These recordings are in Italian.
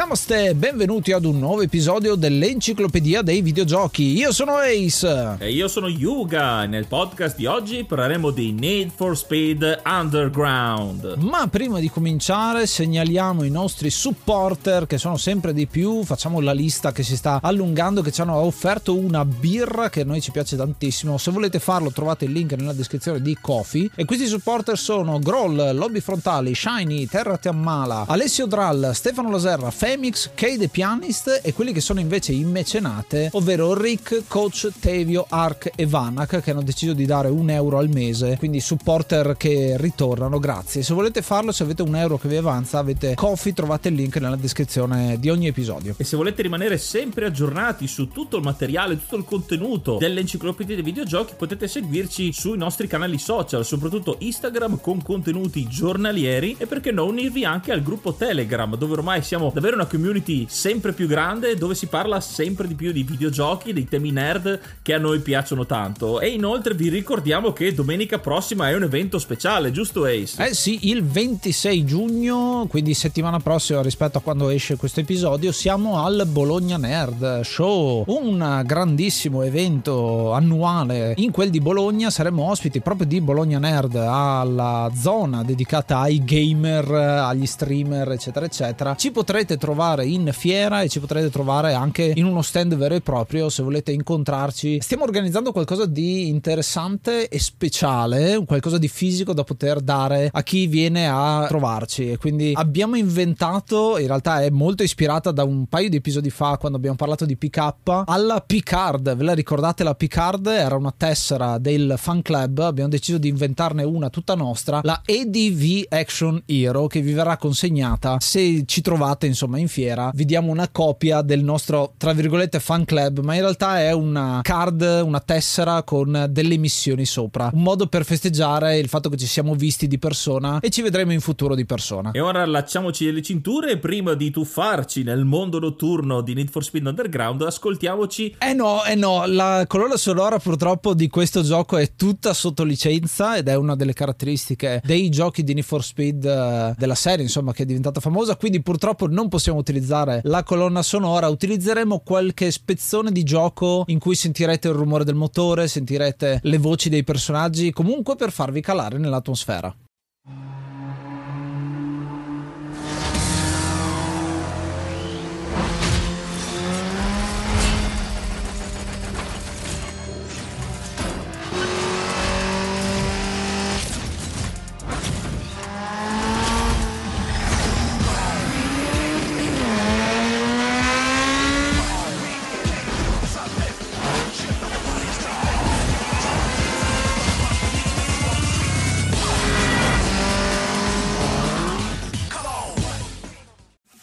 Namaste, benvenuti ad un nuovo episodio dell'Enciclopedia dei Videogiochi. Io sono Ace. E io sono Yuga. Nel podcast di oggi parleremo di Need for Speed Underground. Ma prima di cominciare segnaliamo i nostri supporter che sono sempre di più. Facciamo la lista che si sta allungando, che ci hanno offerto una birra che a noi ci piace tantissimo. Se volete farlo trovate il link nella descrizione di Kofi. E questi supporter sono Groll, Lobby Frontali, Shiny, Terra Tiammala, Alessio Drall, Stefano Laserra, Femix, Kay The Pianist e quelli che sono invece in mecenate, ovvero Rick, Coach, Tevio, Ark e Vanak che hanno deciso di dare un euro al mese, quindi supporter che ritornano, grazie. Se volete farlo, se avete un euro che vi avanza, avete Coffee, trovate il link nella descrizione di ogni episodio. E se volete rimanere sempre aggiornati su tutto il materiale, tutto il contenuto dell'enciclopedia dei videogiochi, potete seguirci sui nostri canali social, soprattutto Instagram con contenuti giornalieri e perché no unirvi anche al gruppo Telegram, dove ormai siamo davvero una community sempre più grande dove si parla sempre di più di videogiochi, dei temi nerd che a noi piacciono tanto. E inoltre vi ricordiamo che domenica prossima è un evento speciale, giusto Ace? Eh sì, il 26 giugno, quindi settimana prossima rispetto a quando esce questo episodio, siamo al Bologna Nerd Show, un grandissimo evento annuale. In quel di Bologna saremo ospiti proprio di Bologna Nerd alla zona dedicata ai gamer, agli streamer, eccetera, eccetera. Ci potrete trovare in fiera e ci potrete trovare anche in uno stand vero e proprio se volete incontrarci. Stiamo organizzando qualcosa di interessante e speciale, qualcosa di fisico da poter dare a chi viene a trovarci. E quindi abbiamo inventato, in realtà è molto ispirata da un paio di episodi fa quando abbiamo parlato di PK, alla Picard. Ve la ricordate la Picard? Era una tessera del fan club. Abbiamo deciso di inventarne una tutta nostra, la EDV Action Hero, che vi verrà consegnata se ci trovate insomma insomma in fiera vi diamo una copia del nostro tra virgolette fan club ma in realtà è una card una tessera con delle missioni sopra. Un modo per festeggiare il fatto che ci siamo visti di persona e ci vedremo in futuro di persona. E ora allacciamoci le cinture e prima di tuffarci nel mondo notturno di Need for Speed Underground. Ascoltiamoci. Eh no eh no la colonna sonora purtroppo di questo gioco è tutta sotto licenza ed è una delle caratteristiche dei giochi di Need for Speed uh, della serie insomma che è diventata famosa quindi purtroppo non possiamo possiamo utilizzare la colonna sonora, utilizzeremo qualche spezzone di gioco in cui sentirete il rumore del motore, sentirete le voci dei personaggi, comunque per farvi calare nell'atmosfera.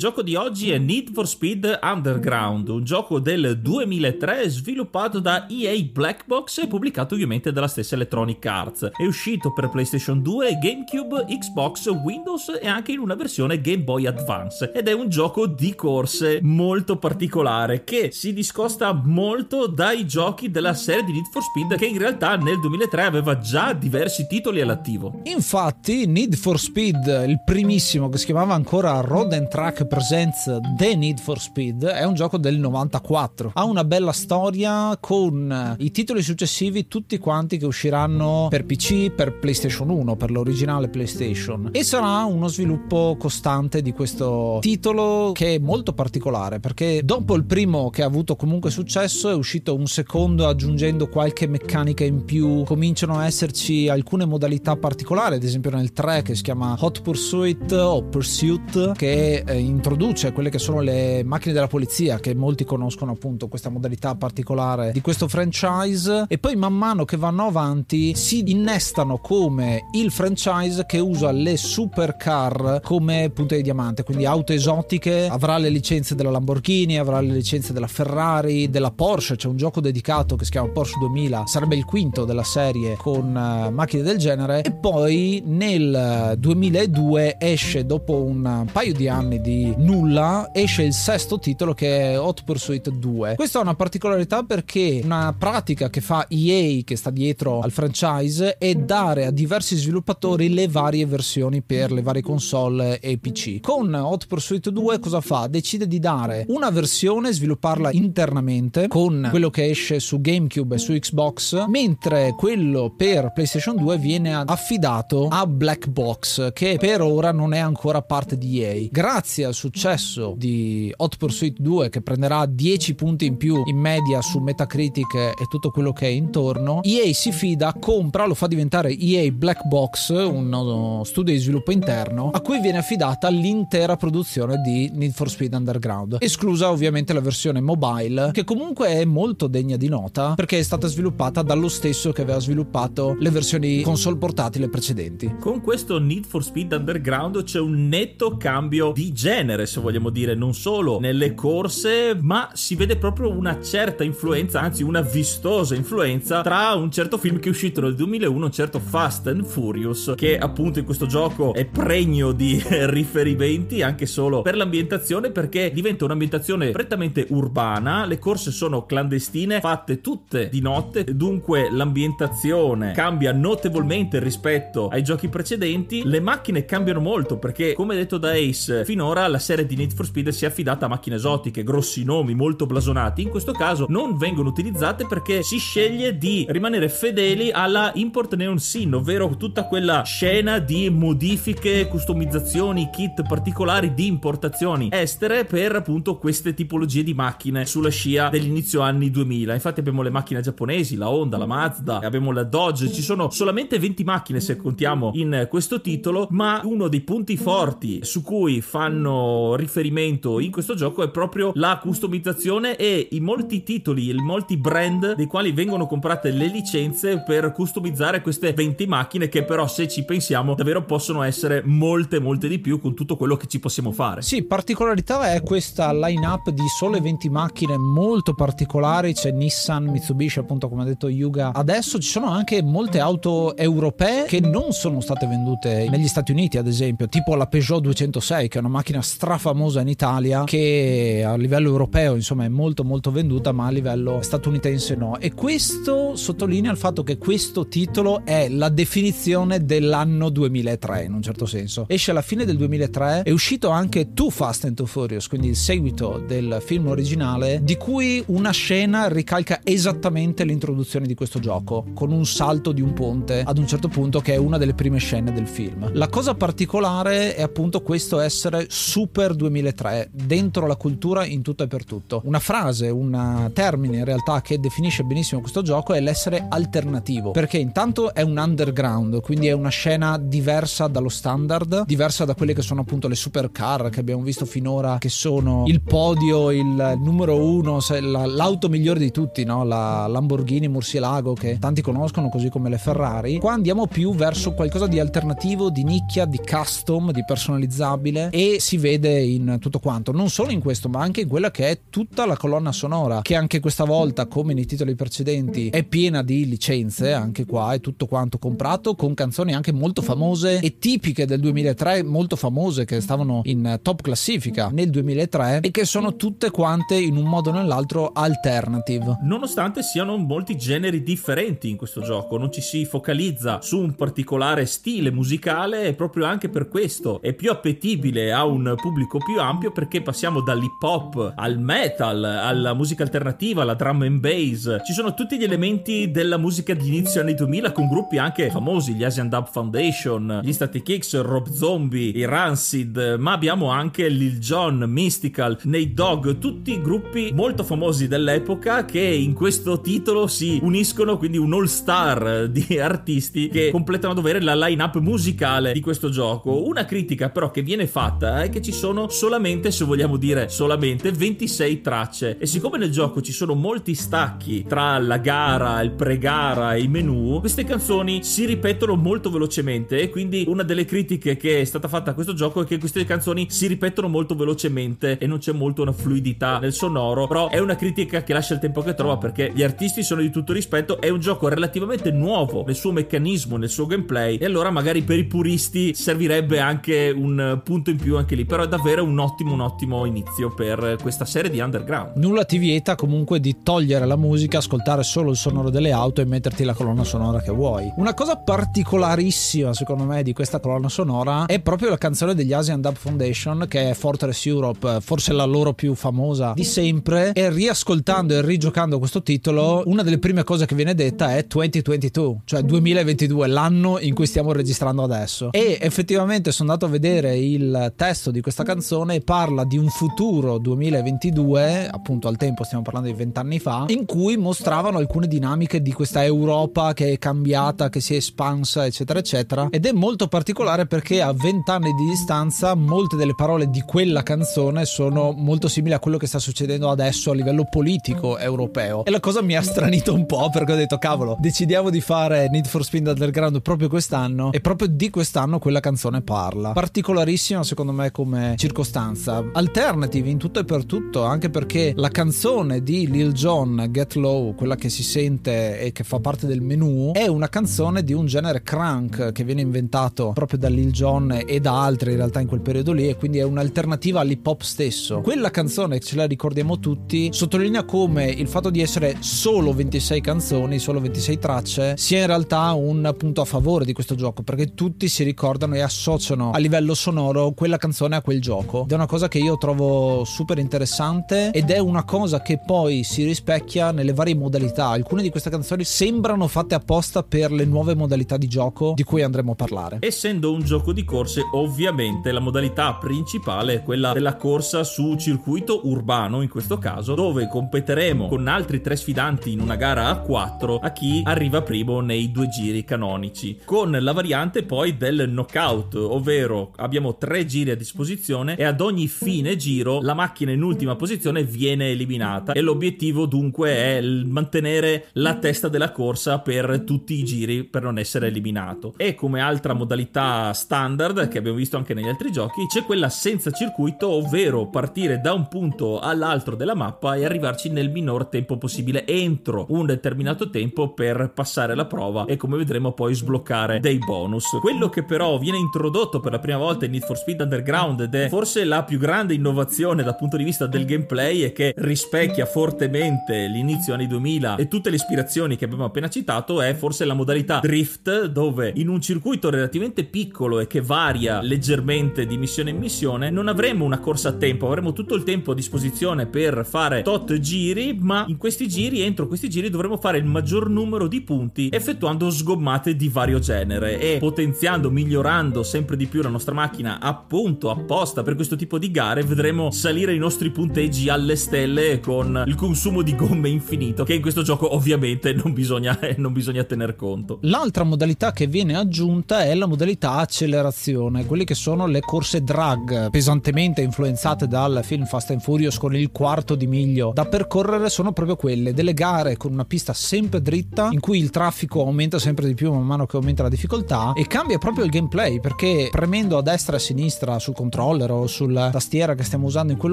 Gioco di oggi è Need for Speed Underground, un gioco del 2003 sviluppato da EA Black Box e pubblicato ovviamente dalla stessa Electronic Arts. È uscito per PlayStation 2, GameCube, Xbox, Windows e anche in una versione Game Boy Advance ed è un gioco di corse molto particolare che si discosta molto dai giochi della serie di Need for Speed che in realtà nel 2003 aveva già diversi titoli all'attivo. Infatti Need for Speed, il primissimo che si chiamava ancora Road and Track Presents The Need for Speed, è un gioco del 94. Ha una bella storia con i titoli successivi tutti quanti che usciranno per PC, per PlayStation 1, per l'originale PlayStation e sarà uno sviluppo costante di questo titolo che è molto particolare perché dopo il primo che ha avuto comunque successo è uscito un secondo aggiungendo qualche meccanica in più, cominciano a esserci alcune modalità particolari, ad esempio nel 3 che si chiama Hot Pursuit o Pursuit che eh, introduce quelle che sono le macchine della polizia che molti conoscono appunto questa modalità particolare di questo franchise. E poi man mano che vanno avanti si innestano come il franchise che usa le supercar come punte di diamante, quindi auto esotiche, avrà le licenze della Lamborghini, avrà le licenze della Ferrari, della Porsche, c'è un gioco dedicato che si chiama Porsche 2000, sarebbe il quinto della serie con uh, macchine del genere. E poi nel 2002 esce dopo un paio di anni di nulla esce il sesto titolo che è Hot Pursuit 2. Questa ha una particolarità perché una pratica che fa EA che sta dietro al franchise è dare a diversi sviluppatori le varie versioni per le varie console e PC. Con Hot Pursuit 2 cosa fa? Decide di dare una versione, svilupparla internamente con quello che esce su GameCube e su Xbox, mentre quello per PlayStation 2 viene affidato a Black Box che per ora non è ancora parte di EA. Grazie al successo di Hot Pursuit 2 che prenderà 10 punti in più in media su Metacritic e tutto quello che è intorno, EA si fida, compra, lo fa diventare EA Black Box, uno studio di sviluppo interno, a cui viene affidata l'intera produzione di Need for Speed Underground, esclusa ovviamente la versione mobile, che comunque è molto degna di nota perché è stata sviluppata dallo stesso che aveva sviluppato le versioni console portatili precedenti. Con questo Need for Speed Underground c'è un netto cambio di genere, se vogliamo dire, non solo nelle corse, ma si vede proprio una certa influenza, anzi una vistosa influenza tra un certo film che è uscito nel 2001, un certo Fast and Furious, che appunto in questo gioco è pregno di riferimenti anche solo per l'ambientazione perché diventa un'ambientazione prettamente urbana, le corse sono clandestine, fatte tutte di notte, dunque l'ambientazione cambia notevolmente rispetto ai giochi precedenti, le macchine cambiano molto perché come detto da Ace, finora la serie di Need for Speed si è affidata a macchine esotiche, grossi nomi, molto blasonati, in questo caso non vengono utilizzate perché si sceglie di rimanere fedeli alla Import Neon Scene, ovvero tutta quella scena di modifiche, customizzazioni, kit particolari di importazioni estere per appunto queste tipologie di macchine sulla scia dell'inizio anni 2000. Infatti abbiamo le macchine giapponesi, la Honda, la Mazda, abbiamo la Dodge, ci sono solamente 20 macchine se contiamo in questo titolo, ma uno dei punti forti su cui fanno riferimento in questo gioco è proprio la customizzazione e i molti titoli, i molti brand dei quali vengono comprate le licenze per customizzare queste 20 macchine che però se ci pensiamo davvero possono essere molte molte di più con tutto quello che ci possiamo fare. Sì, particolarità è questa line-up di sole 20 macchine molto particolari, c'è Nissan, Mitsubishi appunto come ha detto Yuga. Adesso ci sono anche molte auto europee che non sono state vendute negli Stati Uniti ad esempio, tipo la Peugeot 206 che è una macchina strafamosa in Italia che a livello europeo insomma è molto molto venduta ma a livello statunitense no. E questo sottolinea il fatto che questo titolo è la definizione dell'anno 2003 in un certo senso. Esce alla fine del 2003, è uscito anche Too Fast and Too Furious, quindi il seguito del film originale, di cui una scena ricalca esattamente l'introduzione di questo gioco, con un salto di un ponte ad un certo punto che è una delle prime scene del film. La cosa particolare è appunto questo essere super 2003, dentro la cultura in tutto e per tutto. Una frase, un termine in realtà che definisce benissimo questo gioco è l'essere alternativo, perché intanto è un underground, quindi è una scena diversa dallo standard, diversa da quelle che sono appunto le supercar che abbiamo visto finora, che sono il podio, il numero uno, l'auto migliore di tutti, no? la Lamborghini Murcielago che tanti conoscono così come le Ferrari. Qua andiamo più verso qualcosa di alternativo, di nicchia, di custom, di personalizzabile e si vede vede in tutto quanto, non solo in questo, ma anche in quella che è tutta la colonna sonora, che anche questa volta, come nei titoli precedenti, è piena di licenze, anche qua è tutto quanto comprato, con canzoni anche molto famose e tipiche del 2003, molto famose, che stavano in top classifica nel 2003 e che sono tutte quante in un modo o nell'altro alternative. Nonostante siano molti generi differenti in questo gioco, non ci si focalizza su un particolare stile musicale e proprio anche per questo è più appetibile a un pubblico più ampio perché passiamo dall'hip hop al metal, alla musica alternativa, alla drum and bass. Ci sono tutti gli elementi della musica di inizio anni 2000 con gruppi anche famosi, gli Asian Dub Foundation, gli Static Kicks, Rob Zombie, i Rancid, ma abbiamo anche Lil Jon, Mystical, Nate Dogg, tutti gruppi molto famosi dell'epoca che in questo titolo si uniscono, quindi un all star di artisti che completano a dovere la line-up musicale di questo gioco. Una critica però che viene fatta è che ci sono solamente, se vogliamo dire solamente, 26 tracce. E siccome nel gioco ci sono molti stacchi tra la gara, il pre-gara e i menu, queste canzoni si ripetono molto velocemente. E quindi una delle critiche che è stata fatta a questo gioco è che queste canzoni si ripetono molto velocemente e non c'è molto una fluidità nel sonoro, però è una critica che lascia il tempo che trova perché gli artisti sono di tutto rispetto, è un gioco relativamente nuovo nel suo meccanismo, nel suo gameplay. E allora magari per i puristi servirebbe anche un punto in più anche lì, però è davvero un ottimo un ottimo inizio per questa serie di Underground. Nulla ti vieta comunque di togliere la musica, ascoltare solo il sonoro delle auto e metterti la colonna sonora che vuoi. Una cosa particolarissima secondo me di questa colonna sonora è proprio la canzone degli Asian Dub Foundation che è Fortress Europe, forse la loro più famosa di sempre e riascoltando e rigiocando questo titolo una delle prime cose che viene detta è 2022, cioè 2022, l'anno in cui stiamo registrando adesso e effettivamente sono andato a vedere il testo di questa canzone parla di un futuro 2022, appunto al tempo stiamo parlando di vent'anni fa, in cui mostravano alcune dinamiche di questa Europa che è cambiata, che si è espansa, eccetera, eccetera. Ed è molto particolare perché a vent'anni di distanza molte delle parole di quella canzone sono molto simili a quello che sta succedendo adesso a livello politico europeo. E la cosa mi ha stranito un po' perché ho detto, cavolo, decidiamo di fare Need for Speed Underground proprio quest'anno e proprio di quest'anno quella canzone parla. Particolarissima secondo me come circostanza. Alternative in tutto e per tutto, anche perché la canzone di Lil Jon, Get Low, quella che si sente e che fa parte del menu, è una canzone di un genere crunk che viene inventato proprio da Lil Jon e da altri in realtà in quel periodo lì e quindi è un'alternativa all'hip hop stesso. Quella canzone, ce la ricordiamo tutti, sottolinea come il fatto di essere solo 26 canzoni, solo 26 tracce, sia in realtà un punto a favore di questo gioco perché tutti si ricordano e associano a livello sonoro quella canzone a quel gioco. Ed è una cosa che io trovo super interessante ed è una cosa che poi si rispecchia nelle varie modalità. Alcune di queste canzoni sembrano fatte apposta per le nuove modalità di gioco di cui andremo a parlare. Essendo un gioco di corse, ovviamente la modalità principale è quella della corsa su circuito urbano, in questo caso, dove competeremo con altri tre sfidanti in una gara a 4 a chi arriva primo nei due giri canonici. Con la variante poi del knockout, ovvero abbiamo tre giri a disposizione e ad ogni fine giro la macchina in ultima posizione viene eliminata e l'obiettivo dunque è mantenere la testa della corsa per tutti i giri per non essere eliminato. E come altra modalità standard che abbiamo visto anche negli altri giochi c'è quella senza circuito, ovvero partire da un punto all'altro della mappa e arrivarci nel minor tempo possibile entro un determinato tempo per passare la prova e come vedremo poi sbloccare dei bonus. Quello che però viene introdotto per la prima volta in Need for Speed Underground ed è forse la più grande innovazione dal punto di vista del gameplay e che rispecchia fortemente l'inizio anni 2000 e tutte le ispirazioni che abbiamo appena citato è forse la modalità drift dove in un circuito relativamente piccolo e che varia leggermente di missione in missione non avremo una corsa a tempo, avremo tutto il tempo a disposizione per fare tot giri, ma in questi giri, entro questi giri dovremo fare il maggior numero di punti effettuando sgommate di vario genere e potenziando, migliorando sempre di più la nostra macchina appunto apposta per questo tipo di gare vedremo salire i nostri punteggi alle stelle con il consumo di gomme infinito che in questo gioco ovviamente non bisogna, non bisogna tener conto. L'altra modalità che viene aggiunta è la modalità accelerazione, quelle che sono le corse drag pesantemente influenzate dal film Fast and Furious con il quarto di miglio da percorrere sono proprio quelle delle gare con una pista sempre dritta in cui il traffico aumenta sempre di più man mano che aumenta la difficoltà e cambia proprio il gameplay perché premendo a destra e a sinistra sul controllo controller o sulla tastiera che stiamo usando in quel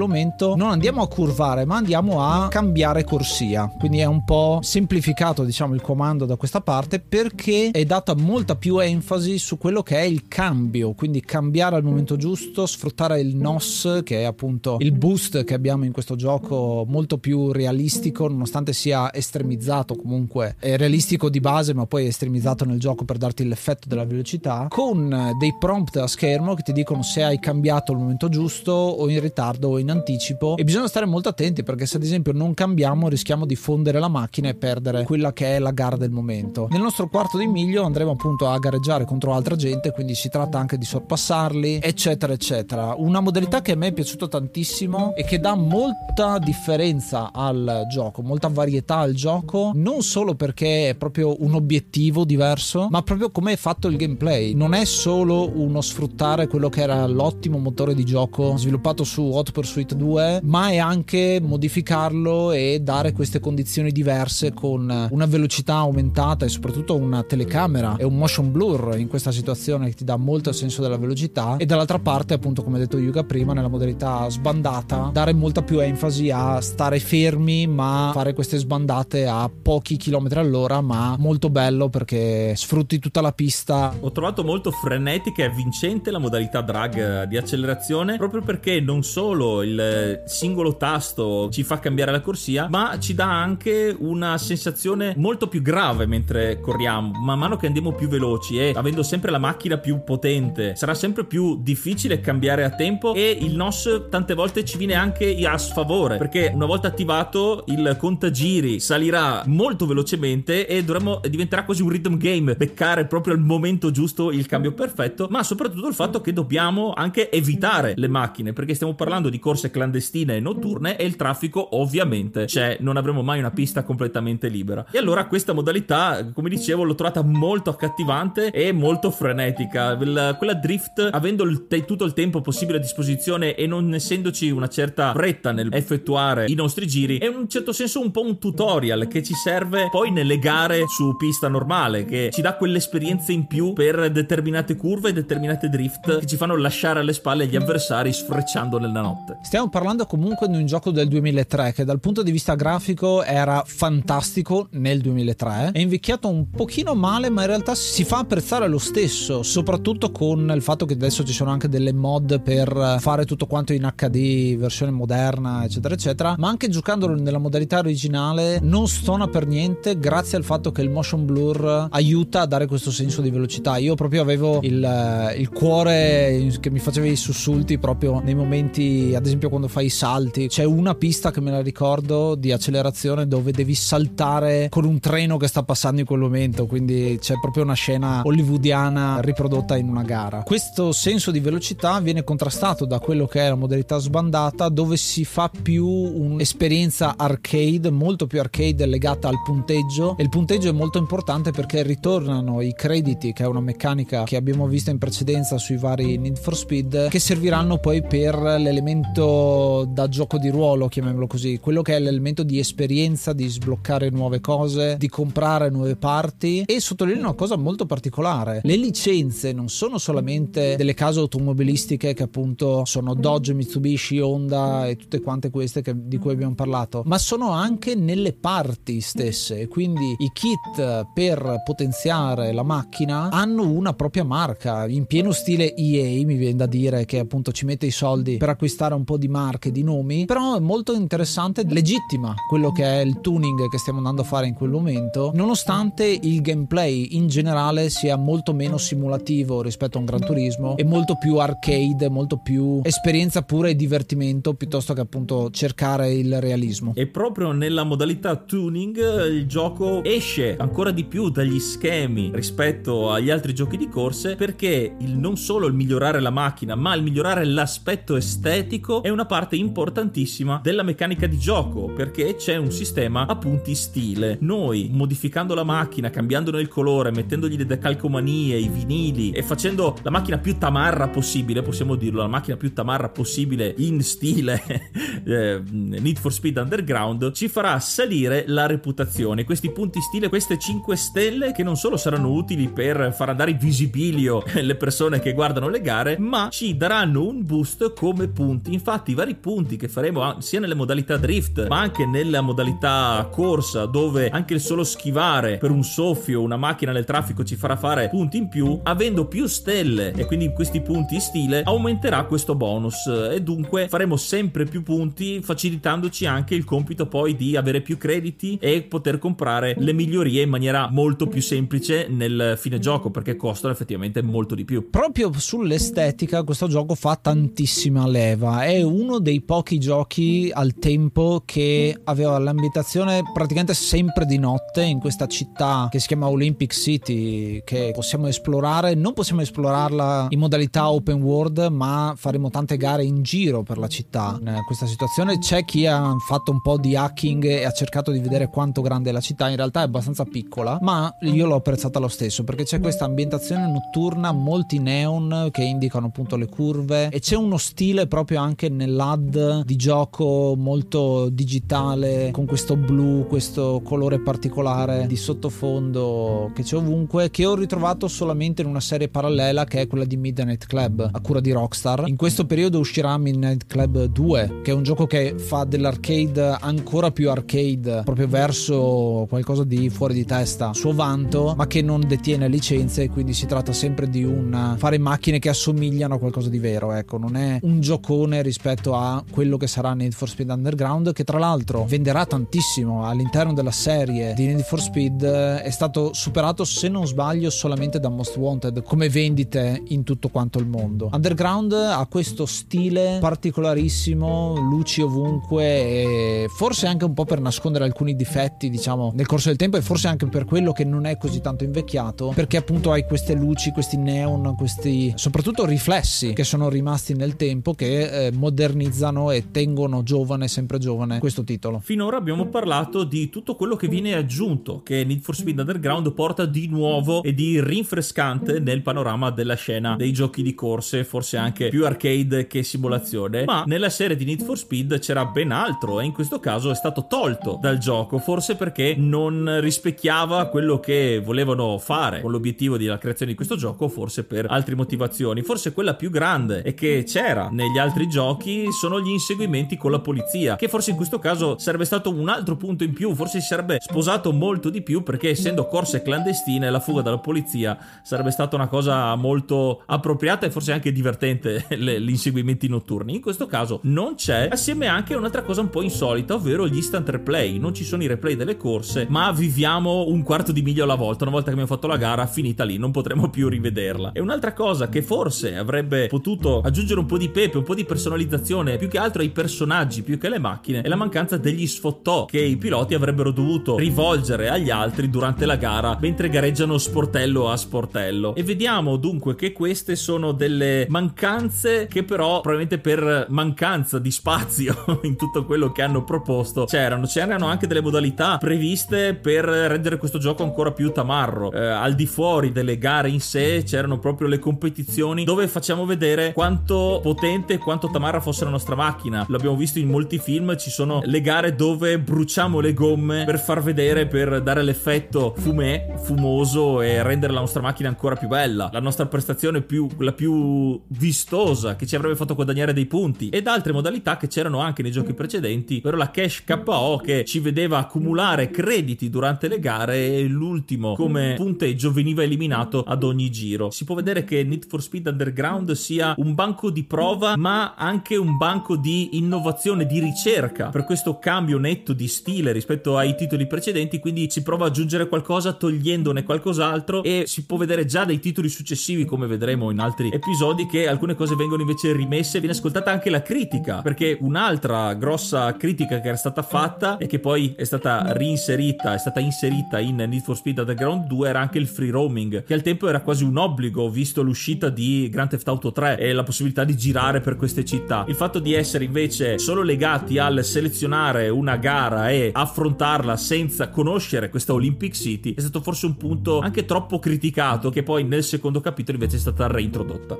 momento, non andiamo a curvare, ma andiamo a cambiare corsia. Quindi è un po' semplificato, diciamo, il comando da questa parte perché è data molta più enfasi su quello che è il cambio, quindi cambiare al momento giusto, sfruttare il NOS, che è appunto il boost che abbiamo in questo gioco molto più realistico, nonostante sia estremizzato comunque, è realistico di base, ma poi estremizzato nel gioco per darti l'effetto della velocità, con dei prompt a schermo che ti dicono se hai cambiato al momento giusto o in ritardo o in anticipo e bisogna stare molto attenti perché se ad esempio non cambiamo rischiamo di fondere la macchina e perdere quella che è la gara del momento. Nel nostro quarto di miglio andremo appunto a gareggiare contro altra gente, quindi si tratta anche di sorpassarli, eccetera, eccetera. Una modalità che a me è piaciuta tantissimo e che dà molta differenza al gioco, molta varietà al gioco, non solo perché è proprio un obiettivo diverso, ma proprio come è fatto il gameplay. Non è solo uno sfruttare quello che era l'ottimo motore di gioco sviluppato su Hot Pursuit 2, ma è anche modificarlo e dare queste condizioni diverse con una velocità aumentata e soprattutto una telecamera. E un motion blur in questa situazione che ti dà molto senso della velocità e dall'altra parte appunto come ha detto Yuga prima nella modalità sbandata dare molta più enfasi a stare fermi ma fare queste sbandate a pochi chilometri all'ora ma molto bello perché sfrutti tutta la pista. Ho trovato molto frenetica e vincente la modalità drag di accelerazione proprio perché non solo il singolo tasto ci fa cambiare la corsia ma ci dà anche una sensazione molto più grave mentre corriamo. Man mano che andiamo più veloci e avendo sempre la macchina più potente sarà sempre più difficile cambiare a tempo e il NOS tante volte ci viene anche a sfavore perché una volta attivato il contagiri salirà molto velocemente e dovremo diventerà quasi un rhythm game beccare proprio al momento giusto il cambio perfetto ma soprattutto il fatto che dobbiamo anche evitare le macchine perché stiamo parlando di corse clandestine e notturne e il traffico ovviamente c'è. Non avremo mai una pista completamente libera. E allora questa modalità come dicevo l'ho trovata molto accattivante e molto frenetica. Quella drift avendo il te- tutto il tempo possibile a disposizione e non essendoci una certa fretta nel effettuare i nostri giri, è in un certo senso un po' un tutorial che ci serve poi nelle gare su pista normale, che ci dà quell'esperienza in più per determinate curve e determinate drift che ci fanno lasciare alle spalle gli avversari sfrecciando nella notte. Stiamo parlando comunque di un gioco del 2003 che dal punto di vista grafico era fantastico nel 2003, è invecchiato un pochino male ma in realtà si fa apprezzare lo stesso, soprattutto con il fatto che adesso ci sono anche delle mod per fare tutto quanto in HD, versione moderna, eccetera, eccetera. Ma anche giocandolo nella modalità originale non stona per niente, grazie al fatto che il motion blur aiuta a dare questo senso di velocità. Io proprio avevo il, il cuore che mi faceva i sussulti proprio nei momenti, ad esempio, quando fai i salti. C'è una pista che me la ricordo di accelerazione dove devi saltare con un treno che sta passando in quel momento. Quindi c'è proprio una scena hollywoodiana riprodotta in una gara. Questo senso di velocità viene contrastato da quello che è la modalità sbandata dove si fa più un'esperienza arcade, molto più arcade legata al punteggio e il punteggio è molto importante perché ritornano i crediti che è una meccanica che abbiamo visto in precedenza sui vari Need for Speed che serviranno poi per l'elemento da gioco di ruolo, chiamiamolo così, quello che è l'elemento di esperienza, di sbloccare nuove cose, di comprare nuove parti. E sottolineo una cosa molto particolare, le licenze non sono solamente delle case automobilistiche che appunto sono Dodge, Mitsubishi, Honda e tutte quante queste che, di cui abbiamo parlato, ma sono anche nelle parti stesse. Quindi i kit per potenziare la macchina hanno una propria marca, in pieno stile EA, mi viene da dire che appunto ci mette i soldi per acquistare un po' di marche, di nomi, però è molto interessante, legittima quello che è il tuning che stiamo andando a fare in quel momento, nonostante il gameplay in generale sia molto meno simulativo rispetto a un Gran Turismo e molto più arcade, molto più esperienza pura e divertimento piuttosto che appunto cercare il realismo. E proprio nella modalità tuning il gioco esce ancora di più dagli schemi rispetto agli altri giochi di corse perché il, non solo il migliorare la macchina ma il migliorare l'aspetto estetico è una parte importantissima della meccanica di gioco perché c'è un sistema a punti stile. Noi modificando la macchina, cambiandone il colore, mettendogli le decalcomanie, i vinili e facendo la macchina più tamarra possibile, possiamo dirlo, la macchina più tamarra possibile in stile eh, Need for Speed Underground, ci farà salire la reputazione. Questi punti stile, queste 5 stelle che non solo saranno utili per far andare in visibilio le persone che guardano le gare, ma ci ci daranno un boost come punti. Infatti i vari punti che faremo sia nelle modalità drift ma anche nella modalità corsa dove anche il solo schivare per un soffio una macchina nel traffico ci farà fare punti in più, avendo più stelle e quindi questi punti stile aumenterà questo bonus e dunque faremo sempre più punti facilitandoci anche il compito poi di avere più crediti e poter comprare le migliorie in maniera molto più semplice nel fine gioco perché costano effettivamente molto di più. Proprio sull'estetica questo gioco fa tantissima leva, è uno dei pochi giochi al tempo che aveva l'ambientazione praticamente sempre di notte in questa città che si chiama Olympic City che possiamo esplorare, non possiamo esplorarla in modalità open world ma faremo tante gare in giro per la città. In questa situazione c'è chi ha fatto un po' di hacking e ha cercato di vedere quanto grande è la città, in realtà è abbastanza piccola ma io l'ho apprezzata lo stesso perché c'è questa ambientazione notturna, molti neon che indicano appunto le curve e c'è uno stile proprio anche nell'AD di gioco molto digitale con questo blu, questo colore particolare di sottofondo che c'è ovunque che ho ritrovato solamente in una serie parallela che è quella di Midnight Club a cura di Rockstar. In questo periodo uscirà Midnight Club 2 che è un gioco che fa dell'arcade ancora più arcade proprio verso qualcosa di fuori di testa suo vanto ma che non detiene licenze quindi si tratta sempre di un fare macchine che assomigliano a qualcosa di vero ecco non è un giocone rispetto a quello che sarà Need for Speed Underground che tra l'altro venderà tantissimo all'interno della serie di Need for Speed è stato superato se non sbaglio solamente da Most Wanted come vendite in tutto quanto il mondo. Underground ha questo stile particolarissimo luci ovunque e forse anche un po' per nascondere alcuni difetti diciamo nel corso del tempo e forse anche per quello che non è così tanto invecchiato perché appunto hai queste luci questi neon questi soprattutto riflessi che sono rimasti nel tempo che eh, modernizzano e tengono giovane sempre giovane questo titolo. Finora abbiamo parlato di tutto quello che viene aggiunto che Need for Speed Underground porta di nuovo e di rinfrescante nel panorama della scena dei giochi di corse forse anche più arcade che simulazione. Ma nella serie di Need for Speed c'era ben altro e in questo caso è stato tolto dal gioco forse perché non rispecchiava quello che volevano fare con l'obiettivo della creazione di questo gioco forse per altre motivazioni. Forse quella più grande e che c'era negli altri giochi sono gli inseguimenti con la polizia che forse in questo caso sarebbe stato un altro punto in più forse si sarebbe sposato molto di più perché essendo corse clandestine la fuga dalla polizia sarebbe stata una cosa molto appropriata e forse anche divertente le, gli inseguimenti notturni. In questo caso non c'è assieme anche un'altra cosa un po' insolita ovvero gli instant replay. Non ci sono i replay delle corse ma viviamo un quarto di miglio alla volta. Una volta che abbiamo fatto la gara finita lì non potremo più rivederla. E un'altra cosa che forse avrebbe potuto aggiungere un po' di pepe un po' di personalizzazione più che altro ai personaggi più che alle macchine è la mancanza degli sfottò che i piloti avrebbero dovuto rivolgere agli altri durante la gara mentre gareggiano sportello a sportello. E vediamo dunque che queste sono delle mancanze che però probabilmente per mancanza di spazio in tutto quello che hanno proposto c'erano. C'erano anche delle modalità previste per rendere questo gioco ancora più tamarro. Eh, al di fuori delle gare in sé c'erano proprio le competizioni dove facciamo vedere quanto potente e quanto tamarra fosse la nostra macchina. L'abbiamo visto in molti film ci sono le gare dove bruciamo le gomme per far vedere per dare l'effetto fumé fumoso e rendere la nostra macchina ancora più bella. La nostra prestazione più la più vistosa che ci avrebbe fatto guadagnare dei punti. Ed altre modalità che c'erano anche nei giochi precedenti ovvero la cash KO che ci vedeva accumulare crediti durante le gare e l'ultimo come punteggio veniva eliminato ad ogni giro. Si può vedere che Need for Speed Underground sia un banco di prova ma anche un banco di innovazione di ricerca. Per questo cambio netto di stile rispetto ai titoli precedenti quindi si prova ad aggiungere qualcosa togliendone qualcos'altro e si può vedere già dai titoli successivi come vedremo in altri episodi che alcune cose vengono invece rimesse. Viene ascoltata anche la critica perché un'altra grossa critica che era stata fatta e che poi è stata reinserita è stata inserita in Need for Speed Underground 2 era anche il free roaming che al tempo era quasi un obbligo visto l'uscita di Grand Theft Auto 3 e la possibilità di girare per queste città il fatto di essere invece solo legati al selezionare una gara e affrontarla senza conoscere questa Olympic City è stato forse un punto anche troppo criticato che poi nel secondo capitolo invece è stata reintrodotta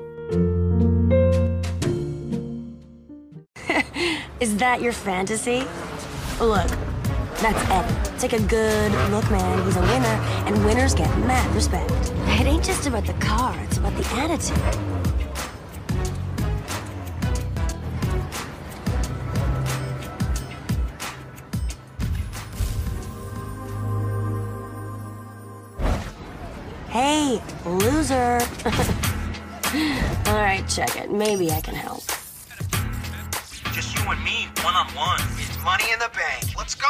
Is that your fantasy? Look, that's Eddie. Take a good look, man. He's a winner, and winners get mad respect. It ain't just about the car, it's about the attitude. Hey, loser. All right, check it. Maybe I can help. Just you and me, one on one. It's money in the bank. Let's go!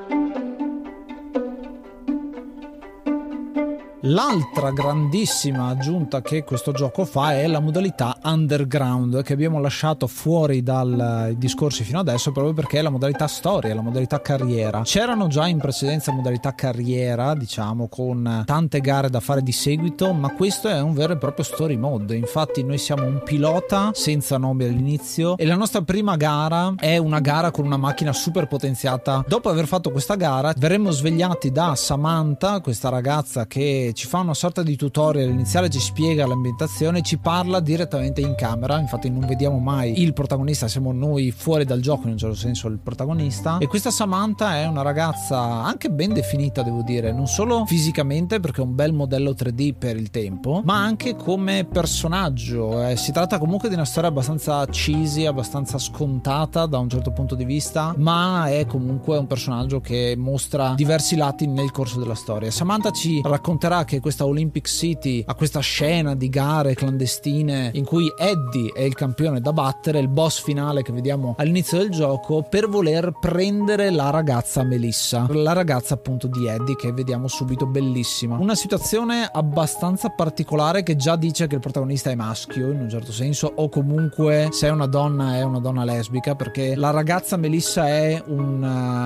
L'altra grandissima aggiunta che questo gioco fa è la modalità underground che abbiamo lasciato fuori dai discorsi fino adesso proprio perché è la modalità storia, la modalità carriera. C'erano già in precedenza modalità carriera, diciamo, con tante gare da fare di seguito, ma questo è un vero e proprio story mode. Infatti noi siamo un pilota senza nome all'inizio e la nostra prima gara è una gara con una macchina super potenziata. Dopo aver fatto questa gara verremo svegliati da Samantha, questa ragazza che ci fa una sorta di tutorial. Iniziale, ci spiega l'ambientazione, ci parla direttamente in camera, infatti non vediamo mai il protagonista, siamo noi fuori dal gioco in un certo senso il protagonista. E questa Samantha è una ragazza anche ben definita devo dire, non solo fisicamente perché è un bel modello 3D per il tempo, ma anche come personaggio, eh, si tratta comunque di una storia abbastanza cheesy, abbastanza scontata da un certo punto di vista, ma è comunque un personaggio che mostra diversi lati nel corso della storia. Samantha ci racconterà che questa Olympic City ha questa scena di gare clandestine in cui Eddie è il campione da battere, il boss finale che vediamo all'inizio del gioco, per voler prendere la ragazza Melissa, la ragazza appunto di Eddie che vediamo subito bellissima. Una situazione abbastanza particolare che già dice che il protagonista è maschio in un certo senso o comunque se è una donna è una donna lesbica perché la ragazza Melissa è un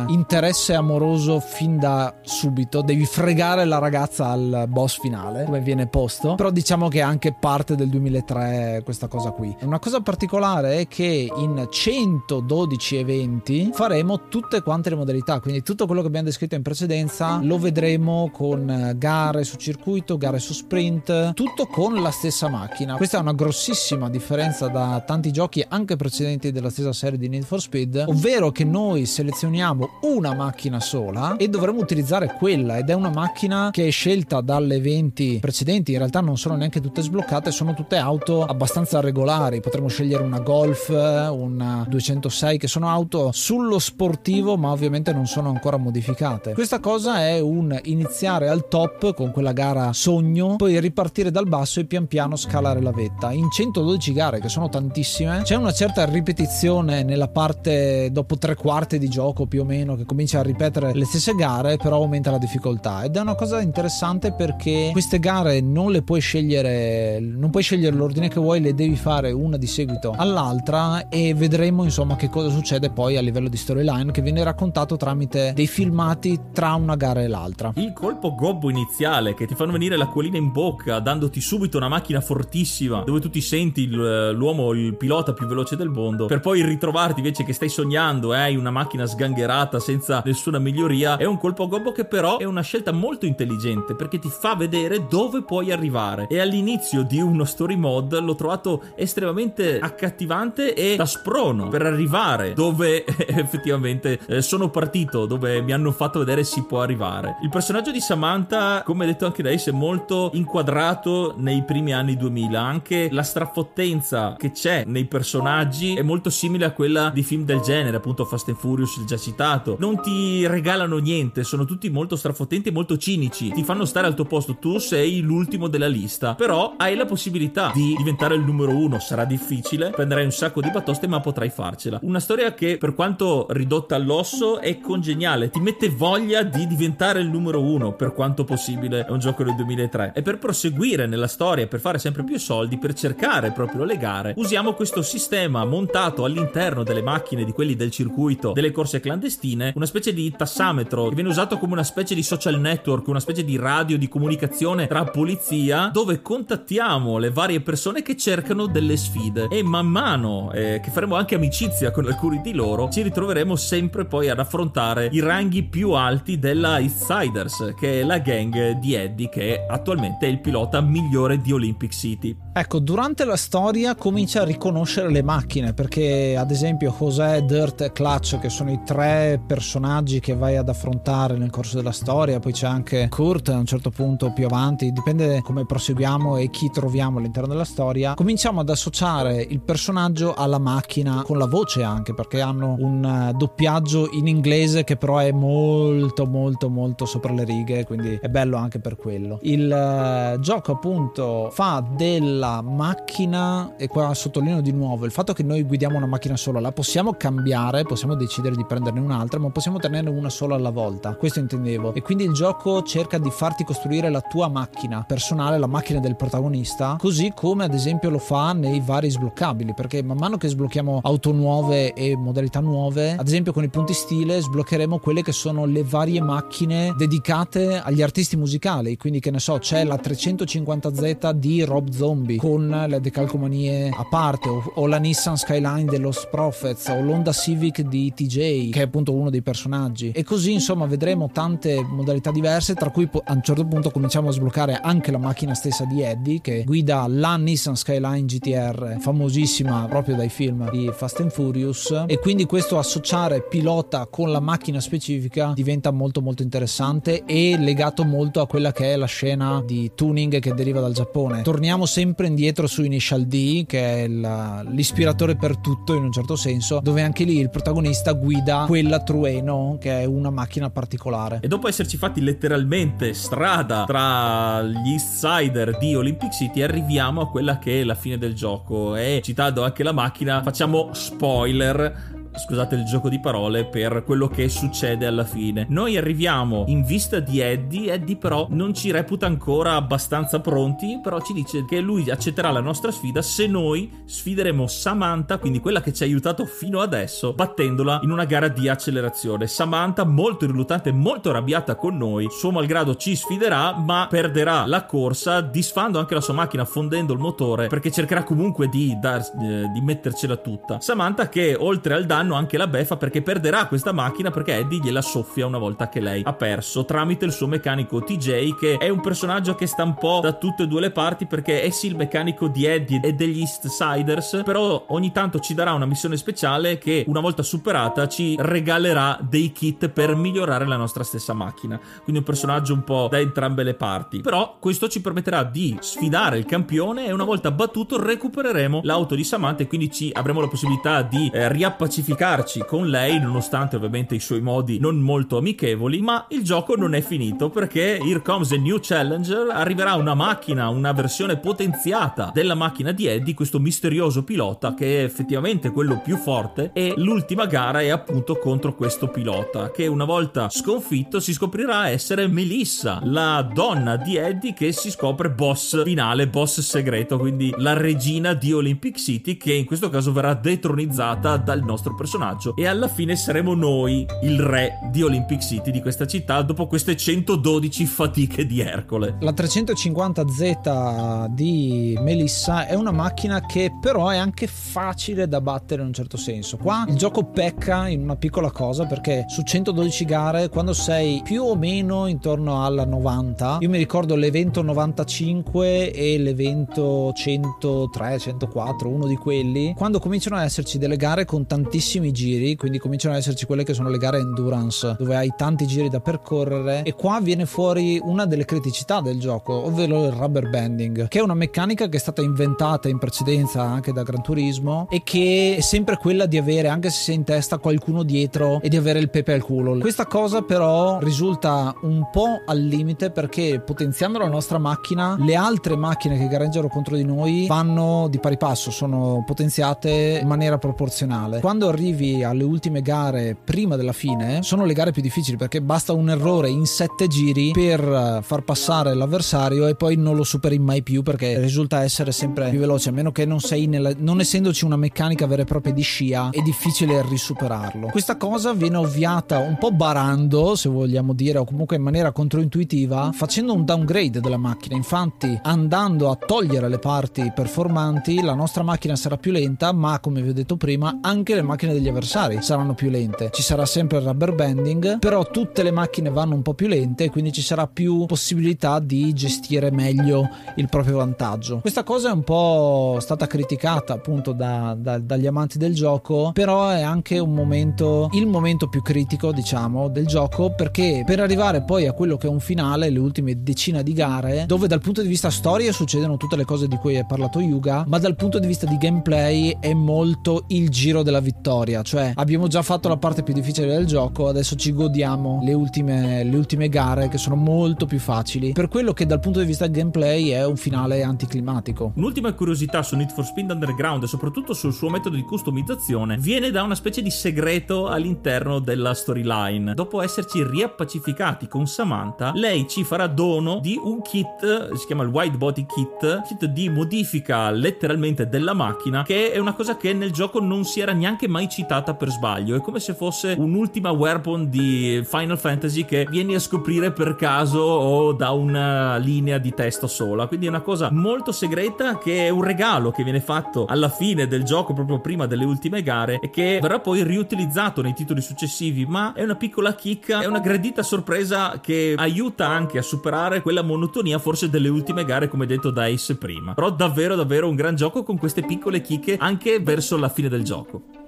uh, interesse amoroso fin da subito, devi fregare la ragazza al boss finale, come viene posto, però diciamo che è anche parte del 2003 questa cosa qui. Una cosa particolare è che in 112 eventi faremo tutte quante le modalità, quindi tutto quello che abbiamo descritto in precedenza lo vedremo con gare su circuito, gare su sprint, tutto con la stessa macchina. Questa è una grossissima differenza da tanti giochi anche precedenti della stessa serie di Need for Speed, ovvero che noi selezioniamo una macchina sola e dovremo utilizzare quella ed è una macchina che è scelta dalle 20 precedenti, in realtà non sono neanche tutte sbloccate, sono tutte auto abbastanza regolari, potremmo scegliere una Golf, una 206 che sono auto sullo sportivo ma ovviamente non sono ancora modificate. Questa cosa è un iniziare al top con quella gara sogno, poi ripartire dal basso e pian piano scalare la vetta. In 112 gare che sono tantissime, c'è una certa ripetizione nella parte dopo tre quarti di gioco più o meno che comincia a ripetere le stesse gare, però aumenta la difficoltà ed è una cosa interessante perché queste gare non le puoi scegliere, non puoi scegliere l'ordine che vuoi, le devi fare una di seguito all'altra e vedremo insomma che cosa succede poi a livello di storyline che viene raccontato tramite dei filmati tra una gara e l'altra. Il colpo gobbo iniziale che ti fanno venire l'acquolina in bocca, dandoti subito una macchina fortissima dove tu ti senti l'uomo, il pilota più veloce del mondo, per poi ritrovarti invece che stai sognando, eh, hai una macchina sgangherata senza nessuna miglioria, è un colpo gobbo che però è una scelta molto intelligente perché ti fa vedere dove puoi arrivare. E all'inizio di uno story mode l'ho trovato estremamente accattivante e da sprono per arrivare dove effettivamente eh, sono partito, dove mi hanno fatto vedere si può arrivare. Il personaggio di Samantha, come detto anche da Ace, è molto inquadrato nei primi anni 2000. Anche la strafottenza che c'è nei personaggi è molto simile a quella di film del genere, appunto Fast and Furious, il già citato. Non ti regalano niente, sono tutti molto strafottenti e molto cinici. Ti fanno stare al tuo posto, tu sei l'ultimo della lista, però hai la possibilità di diventare il numero uno. Sarà difficile, prenderai un sacco di batoste, ma potrai farcela. Una storia che, per quanto ridotta all'osso, è congeniale, ti mette voglia di diventare il numero uno, per quanto possibile. È un gioco del 2003. E per proseguire nella storia, per fare sempre più soldi, per cercare proprio le gare, usiamo questo sistema montato all'interno delle macchine di quelli del circuito delle corse clandestine, una specie di tassametro che viene usato come una specie di social network, una specie di radio di di comunicazione tra polizia dove contattiamo le varie persone che cercano delle sfide e man mano eh, che faremo anche amicizia con alcuni di loro ci ritroveremo sempre poi ad affrontare i ranghi più alti della East Siders che è la gang di Eddie che attualmente è il pilota migliore di Olympic City. Ecco, durante la storia comincia a riconoscere le macchine perché ad esempio José, Dirt e Clutch che sono i tre personaggi che vai ad affrontare nel corso della storia, poi c'è anche Kurt a un certo punto più avanti, dipende come proseguiamo e chi troviamo all'interno della storia, cominciamo ad associare il personaggio alla macchina con la voce anche perché hanno un eh, doppiaggio in inglese che però è molto molto molto sopra le righe, quindi è bello anche per quello. Il uh, gioco appunto fa della macchina e qua sottolineo di nuovo il fatto che noi guidiamo una macchina sola, la possiamo cambiare, possiamo decidere di prenderne un'altra, ma possiamo tenerne una sola alla volta. Questo intendevo. E quindi il gioco cerca di farti costruire la tua macchina personale, la macchina del protagonista, così come ad esempio lo fa nei vari sbloccabili, perché man mano che sblocchiamo auto nuove e modalità nuove, ad esempio con i punti stile sbloccheremo quelle che sono le varie macchine dedicate agli artisti musicali, quindi che ne so, c'è la 350Z di Rob Zombie con le decalcomanie a parte o, o, la Nissan Skyline dello Prophets o l'Honda Civic di TJ che è appunto uno dei personaggi. E così insomma vedremo tante modalità diverse tra cui a un certo punto cominciamo a sbloccare anche la macchina stessa di Eddie che guida la Nissan Skyline GTR famosissima proprio dai film di Fast and Furious e quindi questo associare pilota con la macchina specifica diventa molto molto interessante e legato molto a quella che è la scena di tuning che deriva dal Giappone torniamo sempre indietro su Initial D, che è la, l'ispiratore per tutto in un certo senso, dove anche lì il protagonista guida quella Trueno, che è una macchina particolare. E dopo esserci fatti letteralmente strada tra gli insider di Olympic City, arriviamo a quella che è la fine del gioco. E citando anche la macchina, facciamo spoiler scusate il gioco di parole, per quello che succede alla fine. Noi arriviamo in vista di Eddie, Eddie però non ci reputa ancora abbastanza pronti, però ci dice che lui accetterà la nostra sfida se noi sfideremo Samantha, quindi quella che ci ha aiutato fino adesso, battendola in una gara di accelerazione. Samantha, molto riluttante, molto arrabbiata con noi, suo malgrado ci sfiderà, ma perderà la corsa, disfando anche la sua macchina, fondendo il motore, perché cercherà comunque di, dar, eh, di mettercela tutta. Samantha che oltre al danno danno anche la beffa perché perderà questa macchina perché Eddie gliela soffia una volta che lei ha perso tramite il suo meccanico TJ che è un personaggio che sta un po' da tutte e due le parti perché è sì il meccanico di Eddie e degli East Siders però ogni tanto ci darà una missione speciale che una volta superata ci regalerà dei kit per migliorare la nostra stessa macchina. Quindi un personaggio un po' da entrambe le parti. Però questo ci permetterà di sfidare il campione e una volta battuto recupereremo l'auto di Samantha e quindi ci avremo la possibilità di eh, riappacificare identificarci con lei, nonostante ovviamente i suoi modi non molto amichevoli, ma il gioco non è finito perché Here Comes a New Challenger arriverà una macchina, una versione potenziata della macchina di Eddie, questo misterioso pilota che è effettivamente quello più forte e l'ultima gara è appunto contro questo pilota che una volta sconfitto si scoprirà essere Melissa, la donna di Eddie che si scopre boss finale, boss segreto, quindi la regina di Olympic City che in questo caso verrà detronizzata dal nostro personaggio personaggio e alla fine saremo noi il re di Olympic City di questa città dopo queste 112 fatiche di Ercole. La 350Z di Melissa è una macchina che però è anche facile da battere in un certo senso. Qua il gioco pecca in una piccola cosa perché su 112 gare quando sei più o meno intorno alla 90, io mi ricordo l'evento 95 e l'evento 103, 104, uno di quelli, quando cominciano a esserci delle gare con tantissimi tantissimi giri, quindi cominciano ad esserci quelle che sono le gare endurance, dove hai tanti giri da percorrere e qua viene fuori una delle criticità del gioco, ovvero il rubber banding, che è una meccanica che è stata inventata in precedenza anche da Gran Turismo e che è sempre quella di avere, anche se sei in testa, qualcuno dietro e di avere il pepe al culo. Questa cosa però risulta un po' al limite perché potenziando la nostra macchina, le altre macchine che gareggiano contro di noi vanno di pari passo, sono potenziate in maniera proporzionale. Quando arrivi arrivi alle ultime gare prima della fine sono le gare più difficili perché basta un errore in sette giri per eh, far passare l'avversario e poi non lo superi mai più perché risulta essere sempre più veloce a meno che non sei nella, non essendoci una meccanica vera e propria di scia è difficile risuperarlo. Questa cosa viene ovviata un po' barando se vogliamo dire o comunque in maniera controintuitiva facendo un downgrade della macchina. Infatti andando a togliere le parti performanti la nostra macchina sarà più lenta ma come vi ho detto prima anche le macchine degli avversari saranno più lente. Ci sarà sempre il rubber banding però tutte le macchine vanno un po' più lente quindi ci sarà più possibilità di gestire meglio il proprio vantaggio. Questa cosa è un po' stata criticata appunto da, da, dagli amanti del gioco però è anche un momento il momento più critico diciamo del gioco perché per arrivare poi a quello che è un finale le ultime decine di gare dove dal punto di vista storia succedono tutte le cose di cui hai parlato Yuga ma dal punto di vista di gameplay è molto il giro della vittoria cioè abbiamo già fatto la parte più difficile del gioco adesso ci godiamo le ultime, le ultime gare che sono molto più facili per quello che dal punto di vista gameplay è un finale anticlimatico Un'ultima curiosità su Need for Speed Underground e soprattutto sul suo metodo di customizzazione viene da una specie di segreto all'interno della storyline. Dopo esserci riappacificati con Samantha, lei ci farà dono di un kit, si chiama il Wide Body Kit, kit di modifica letteralmente della macchina, che è una cosa che nel gioco non si era neanche mai citata per sbaglio. È come se fosse un'ultima weapon di Final Fantasy che vieni a scoprire per caso o da una linea di testo sola. Quindi è una cosa molto segreta che è un regalo che viene fatto alla fine del gioco, proprio prima delle ultime gare, e che verrà poi riutilizzato nei titoli successivi. Ma è una piccola chicca, è una gradita sorpresa che aiuta anche a superare quella monotonia forse delle ultime gare, come detto da Ace prima. Però davvero, davvero un gran gioco con queste piccole chicche anche verso la fine del gioco.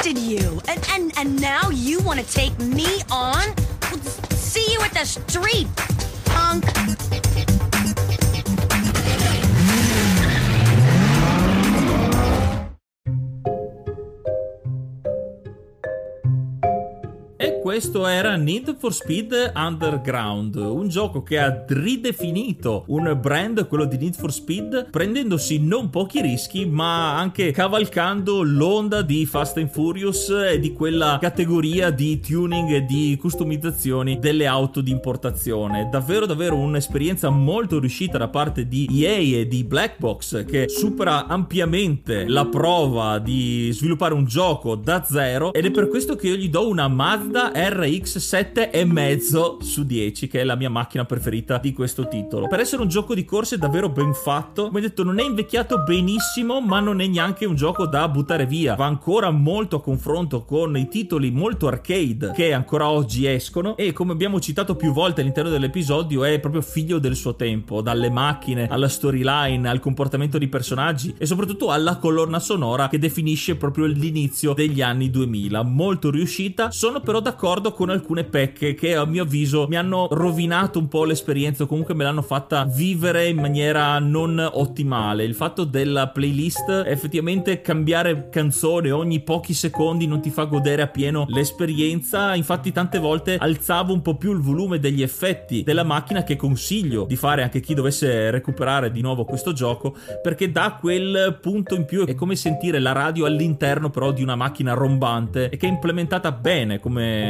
Trusted you, and and and now you want to take me on? See you at the street, punk. Questo era Need for Speed Underground, un gioco che ha ridefinito un brand, quello di Need for Speed, prendendosi non pochi rischi, ma anche cavalcando l'onda di Fast and Furious e di quella categoria di tuning e di customizzazioni delle auto di importazione. Davvero, davvero un'esperienza molto riuscita da parte di EA e di Black Box che supera ampiamente la prova di sviluppare un gioco da zero ed è per questo che io gli do una Mazda RX 7 e mezzo su 10 che è la mia macchina preferita di questo titolo. Per essere un gioco di corse davvero ben fatto come detto non è invecchiato benissimo ma non è neanche un gioco da buttare via. Va ancora molto a confronto con i titoli molto arcade che ancora oggi escono e come abbiamo citato più volte all'interno dell'episodio è proprio figlio del suo tempo dalle macchine alla storyline al comportamento di personaggi e soprattutto alla colonna sonora che definisce proprio l'inizio degli anni 2000 molto riuscita. Sono però d'accordo con alcune pecche che a mio avviso mi hanno rovinato un po' l'esperienza o comunque me l'hanno fatta vivere in maniera non ottimale. Il fatto della playlist effettivamente cambiare canzone ogni pochi secondi non ti fa godere appieno l'esperienza. Infatti tante volte alzavo un po' più il volume degli effetti della macchina che consiglio di fare anche chi dovesse recuperare di nuovo questo gioco perché dà quel punto in più. È come sentire la radio all'interno però di una macchina rombante e che è implementata bene come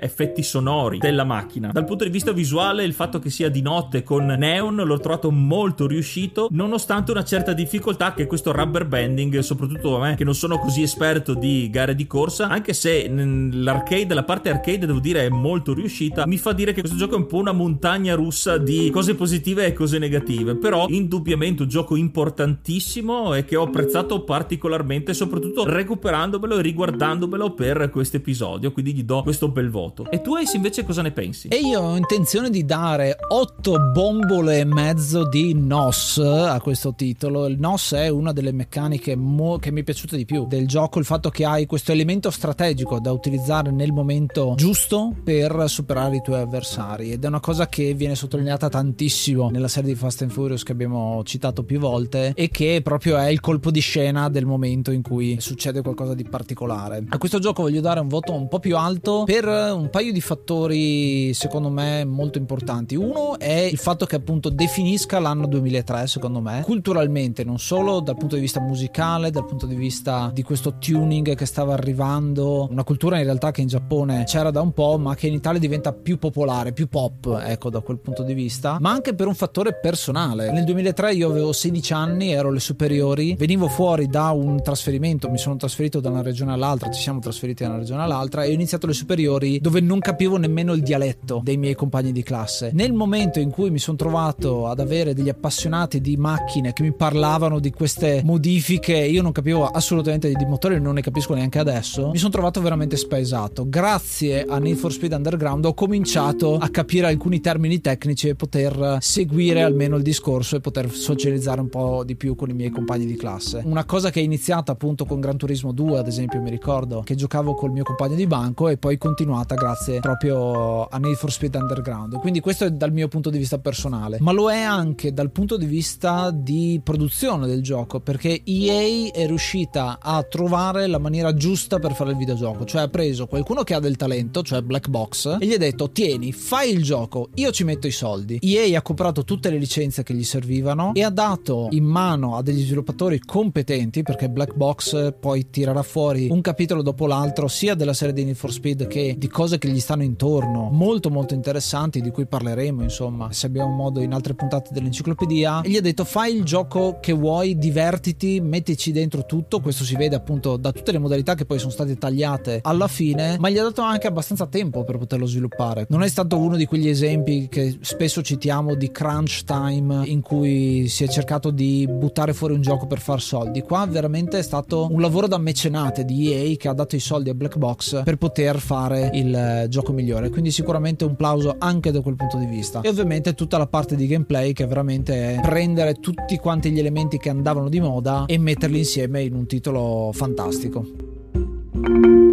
effetti sonori della macchina. Dal punto di vista visuale, il fatto che sia di notte con neon l'ho trovato molto riuscito, nonostante una certa difficoltà che questo rubber banding, soprattutto a me che non sono così esperto di gare di corsa, anche se l'arcade, la parte arcade devo dire è molto riuscita, mi fa dire che questo gioco è un po' una montagna russa di cose positive e cose negative, però indubbiamente un gioco importantissimo e che ho apprezzato particolarmente, soprattutto recuperandomelo e riguardandomelo per questo episodio, quindi gli do questo bel voto. E tu Ace invece cosa ne pensi? E io ho intenzione di dare 8 bombole e mezzo di NOS a questo titolo. Il NOS è una delle meccaniche mo- che mi è piaciuta di più del gioco, il fatto che hai questo elemento strategico da utilizzare nel momento giusto per superare i tuoi avversari ed è una cosa che viene sottolineata tantissimo nella serie di Fast and Furious che abbiamo citato più volte e che proprio è il colpo di scena del momento in cui succede qualcosa di particolare. A questo gioco voglio dare un voto un po' più alto per per un paio di fattori secondo me molto importanti. Uno è il fatto che appunto definisca l'anno 2003 secondo me, culturalmente, non solo dal punto di vista musicale, dal punto di vista di questo tuning che stava arrivando, una cultura in realtà che in Giappone c'era da un po', ma che in Italia diventa più popolare, più pop, ecco da quel punto di vista, ma anche per un fattore personale. Nel 2003 io avevo 16 anni, ero alle superiori, venivo fuori da un trasferimento, mi sono trasferito da una regione all'altra, ci siamo trasferiti da una regione all'altra e ho iniziato le superiori dove non capivo nemmeno il dialetto dei miei compagni di classe. Nel momento in cui mi sono trovato ad avere degli appassionati di macchine che mi parlavano di queste modifiche, io non capivo assolutamente di motori, non ne capisco neanche adesso, mi sono trovato veramente spaesato. Grazie a Need for Speed Underground ho cominciato a capire alcuni termini tecnici e poter seguire almeno il discorso e poter socializzare un po' di più con i miei compagni di classe. Una cosa che è iniziata appunto con Gran Turismo 2, ad esempio, mi ricordo che giocavo col mio compagno di banco e poi continuata grazie proprio a Need for Speed Underground. Quindi questo è dal mio punto di vista personale, ma lo è anche dal punto di vista di produzione del gioco, perché EA è riuscita a trovare la maniera giusta per fare il videogioco, cioè ha preso qualcuno che ha del talento, cioè Black Box, e gli ha detto "Tieni, fai il gioco, io ci metto i soldi". EA ha comprato tutte le licenze che gli servivano e ha dato in mano a degli sviluppatori competenti, perché Black Box poi tirerà fuori un capitolo dopo l'altro sia della serie di Need for Speed che di cose che gli stanno intorno, molto molto interessanti di cui parleremo, insomma, se abbiamo modo in altre puntate dell'enciclopedia, e gli ha detto "Fai il gioco che vuoi, divertiti, mettici dentro tutto". Questo si vede appunto da tutte le modalità che poi sono state tagliate alla fine, ma gli ha dato anche abbastanza tempo per poterlo sviluppare. Non è stato uno di quegli esempi che spesso citiamo di crunch time in cui si è cercato di buttare fuori un gioco per far soldi. Qua veramente è stato un lavoro da mecenate di EA che ha dato i soldi a Black Box per poter fare il eh, gioco migliore. Quindi sicuramente un plauso anche da quel punto di vista. E ovviamente tutta la parte di gameplay che veramente è prendere tutti quanti gli elementi che andavano di moda e metterli insieme in un titolo fantastico.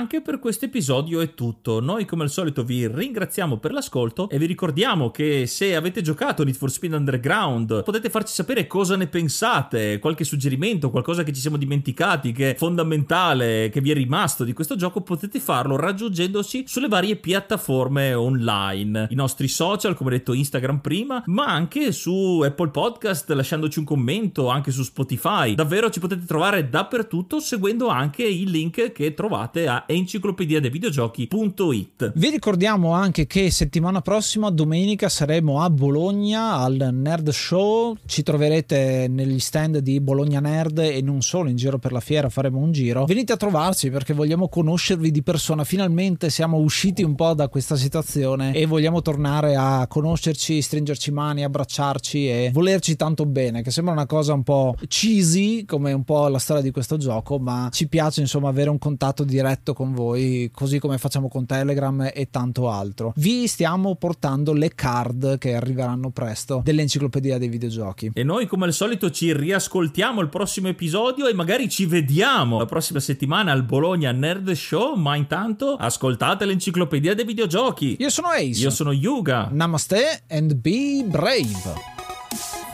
Anche per questo episodio è tutto. Noi come al solito vi ringraziamo per l'ascolto e vi ricordiamo che se avete giocato Need for Speed Underground potete farci sapere cosa ne pensate, qualche suggerimento, qualcosa che ci siamo dimenticati, che è fondamentale, che vi è rimasto di questo gioco, potete farlo raggiungendoci sulle varie piattaforme online, i nostri social, come detto Instagram prima, ma anche su Apple Podcast lasciandoci un commento, anche su Spotify. Davvero ci potete trovare dappertutto seguendo anche il link che trovate a enciclopediadevideogiochi.it. Vi ricordiamo anche che settimana prossima, domenica, saremo a Bologna al Nerd Show. Ci troverete negli stand di Bologna Nerd e non solo in giro per la fiera, faremo un giro. Venite a trovarci perché vogliamo conoscervi di persona. Finalmente siamo usciti un po' da questa situazione e vogliamo tornare a conoscerci, stringerci mani, abbracciarci e volerci tanto bene, che sembra una cosa un po' cheesy, come un po' la storia di questo gioco, ma ci piace insomma avere un contatto diretto con voi, così come facciamo con Telegram e tanto altro. Vi stiamo portando le card che arriveranno presto dell'enciclopedia dei videogiochi. E noi come al solito ci riascoltiamo il prossimo episodio e magari ci vediamo la prossima settimana al Bologna Nerd Show, ma intanto ascoltate l'enciclopedia dei videogiochi. Io sono Ace. Io sono Yuga. Namaste and be brave.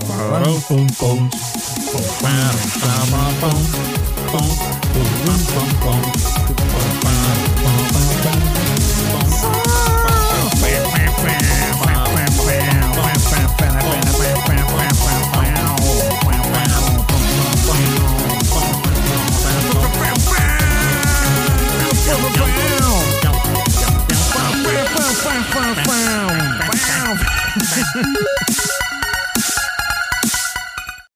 Wow.